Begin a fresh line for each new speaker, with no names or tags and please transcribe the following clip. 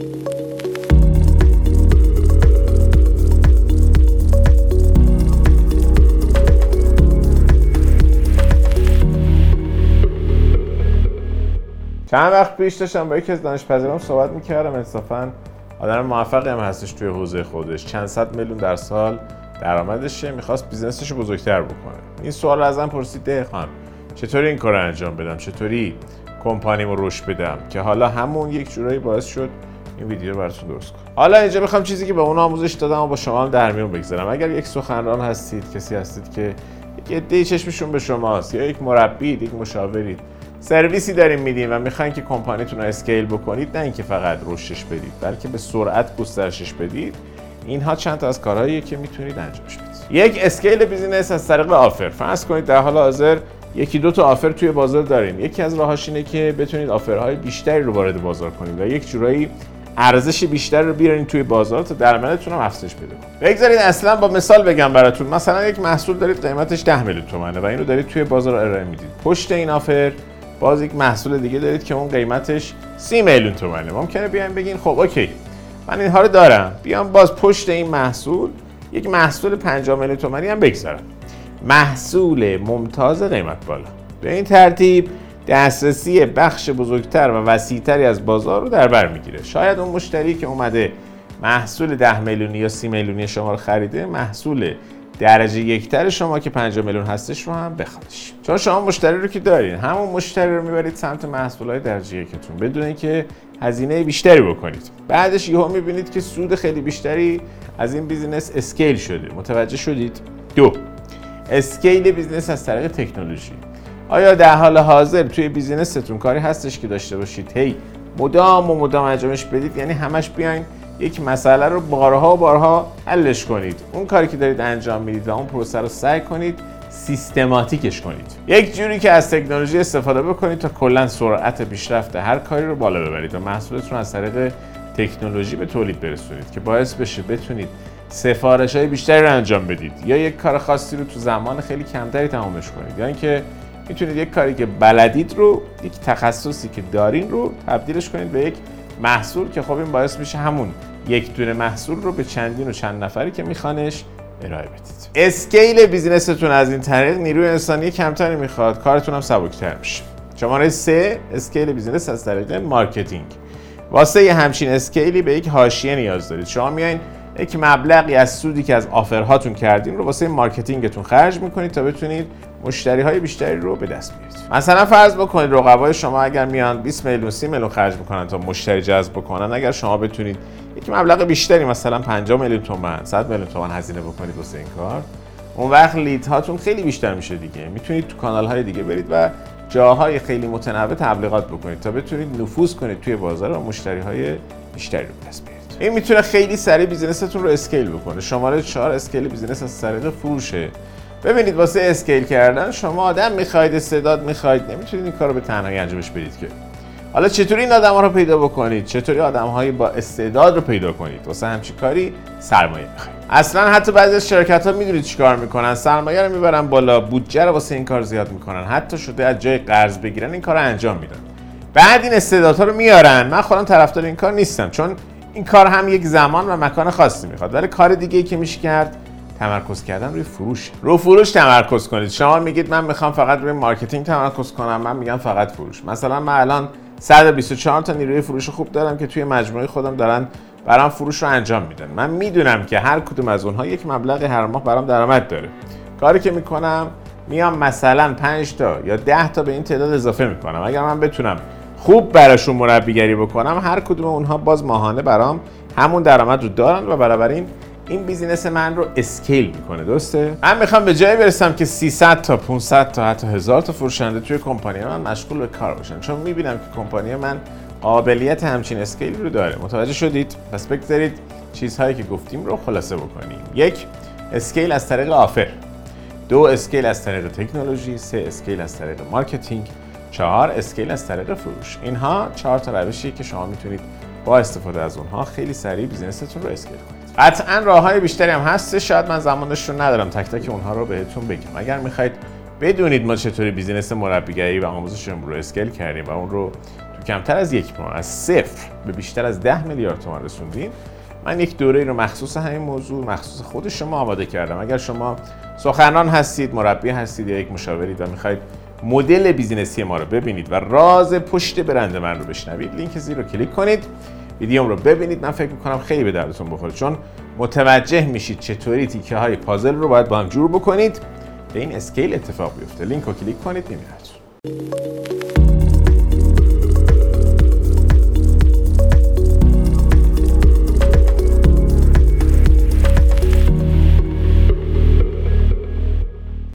چند وقت پیش داشتم با یکی از دانشپذیران صحبت می‌کردم. انصافا آدم موفقی هم هستش توی حوزه خودش. چند صد میلیون در سال درآمدشه می‌خواست بیزنسش رو بزرگتر بکنه. این سوال رو ازم پرسید ده چطوری این کار انجام بدم؟ چطوری کمپانیمو رشد بدم؟ که حالا همون یک جورایی باعث شد این ویدیو رو براتون درست کنم. حالا اینجا می‌خوام چیزی که به اون آموزش دادم و با شما هم در میون بگذارم. اگر یک سخنران هستید کسی هستید که یک عده چشمشون به شماست یا یک مربی یک مشاورید سرویسی داریم میدیم و می‌خواین که کمپانیتون رو scale بکنید نه اینکه فقط رشدش بدید بلکه به سرعت گسترشش بدید اینها چند تا از کارهاییه که می‌تونید انجامش بدید. یک scale business از طریق offer. فرض کنید در حال حاضر یکی دو تا آفر توی بازار داریم. یکی از راهاش اینه که بتونید آفرهای بیشتری رو وارد بازار کنید و یک جورایی ارزش بیشتر رو بیارین توی بازار تا درآمدتون هم افزایش کنه. بگذارید اصلا با مثال بگم براتون. مثلا یک محصول دارید قیمتش 10 میلیون تومنه و اینو دارید توی بازار ارائه می‌دید. پشت این آفر باز یک محصول دیگه دارید که اون قیمتش 30 میلیون تومنه. ممکنه بیاین بگین خب اوکی. من اینها رو دارم. بیام باز پشت این محصول یک محصول 50 میلیون تومانی هم بگذارم. محصول ممتاز قیمت بالا. به این ترتیب دسترسی بخش بزرگتر و وسیعتری از بازار رو در بر می‌گیره. شاید اون مشتری که اومده محصول 10 میلیونی یا 30 میلیونی شما رو خریده محصول درجه یکتر شما که 5 میلیون هستش رو هم بخوادش چون شما مشتری رو که دارین همون مشتری رو می‌برید سمت محصولات درجه یکتون. بدون اینکه هزینه بیشتری بکنید. بعدش یهو می‌بینید که سود خیلی بیشتری از این business scale شده. متوجه شدید؟ دو. scale business از طریق تکنولوژی. آیا در حال حاضر توی business تون کاری هستش که داشته باشید؟ هی مدام و مدام انجامش بدید یعنی همش بیاین یک مسئله رو بارها و بارها حلش کنید. اون کاری که دارید انجام می‌دید و اون پروسه رو سعی کنید سیستماتیکش کنید. یک جوری که از تکنولوژی استفاده بکنید تا کلا سرعت پیشرفت هر کاری رو بالا ببرید و محصولتون از طریق تکنولوژی به تولید برسونید که باعث بشه بتونید سفارش های بیشتری رو انجام بدید یا یک کار خاصی رو تو زمان خیلی کمتری تمامش کنید. یا اینکه می‌تونید یک کاری که بلدید رو یک تخصصی که دارین رو تبدیلش کنید به یک محصول که خب این باعث میشه همون یک دونه محصول رو به چندین و چند نفری که میخوانش ارائه بدید. اسکیل بیزینستون از این طریق نیروی انسانی کمتری می‌خواد. کارتون هم سبکتر میشه. شماره سه scale business از طریق marketing. واسه یه همچین scale ی به یک حاشیه نیاز دارید. شما میایین یک مبلغی از سودی که از offer هاتون کردین رو واسه marketing تون خرج می‌کنید تا بتونید مشتری های بیشتری رو به دست بیارید مثلا فرض بکنید رقبای شما اگر میان 20 میلیون 30 میلیون خرج می‌کنن تا مشتری جذب بکنن اگر شما بتونید یک مبلغ بیشتری مثلا 50 میلیون تومان 100 میلیون تومان هزینه بکنید واسه این کار اون وقت lead هاتون خیلی بیشتر میشه دیگه. می‌تونید تو کانال های دیگه برید و جاهای خیلی متنوع تبلیغات بکنید تا بتونید نفوذ کنید توی بازار و مشتری های بیشتری رو دست بیارید. این می‌تونه خیلی سریع business تون رو scale بکنه. شماره 4 scale business از طریق فروشه. ببینید واسه scale کردن شما آدم می‌خواید استعداد می‌خواید نمی‌تونید این کار رو به تنهایی انجامش بدید که. حالا چطوری این آدم ها رو پیدا بکنید؟ چطوری آدم های با استعداد رو پیدا کنید؟ واسه همچین کاری سرمایه می‌خواید. اصلا حتی بعضی از شرکت ها می‌دونید چیکار می‌کنن. سرمایه رو می‌برن بالا بودجه رو واسه این کار زیاد می‌کنن. حتی شده از جای قرض بگیرن این کار رو انجام میدن. بعد این استعدادها رو میارن. من خودم طرفدار این کار نیستم چون این کار هم یک زمان و مکان خاصی می‌خواد. ولی کار دیگه ای که میشه کرد تمرکز کردن روی فروش. رو فروش تمرکز کنید. شما میگید من می‌خوام فقط روی marketing تمرکز کنم. من میگم فقط فروش. مثلا من الان 124 تا نیروی فروش خوب دارم که توی مجموعه خودم دارن برام فروش رو انجام میدن. من می‌دونم که هر کدوم از اونها یک مبلغ هر ماه برام درآمد داره. کاری که می‌کنم میام مثلا 5 تا یا 10 تا به این تعداد اضافه می‌کنم. اگر من بتونم خوب براشون مربیگری بکنم هر کدوم اونها باز ماهانه برام همون درآمد رو دارن و بنابراین این business من رو scale می‌کنه درسته؟ من می‌خوام به جایی برسم که 300 تا 500 تا حتی هزار تا فروشنده توی کمپانی من مشغول به کار باشن. چون می‌بینم که کمپانی من قابلیت همچین scale رو داره. متوجه شدید؟ پس بگذارید چیزهایی که گفتیم رو خلاصه بکنیم. یک scale از طریق offer. دو scale از طریق تکنولوژی. سه scale از طریق marketing. چهار scale از طریق فروش. اینها چهار تا روشی که شما می‌تونید با استفاده از اونها خیلی سریع business تون رو scale کنید. قطعا راه های بیشتری هم هست شاید من زمانش رو ندارم. تک تک اونها رو بهتون بگم. اگر می‌خواید بدونید ما چطوری business مربیگری و آموزش رو scale کردیم و اون رو تو کمتر از یک ماه از صفر به بیشتر از ده میلیارد تومان رسوندیم من یک دوره رو مخصوص همین موضوع مخصوص خود شما آماده کردم. اگر شما سخنران هستید مربی هستید یا یک مشاورید و می‌خواید مدل business ی ما رو ببینید و راز پشت برند من رو بشنوید لینک زیر رو کلیک کنید. ویدیوم رو ببینید. من فکر می‌کنم خیلی به دردتون بخوره. چون متوجه میشید چطوری تیکه های پازل رو باید با هم جور بکنید. به این scale اتفاق بیفته. لینک رو کلیک کنید. می‌بینید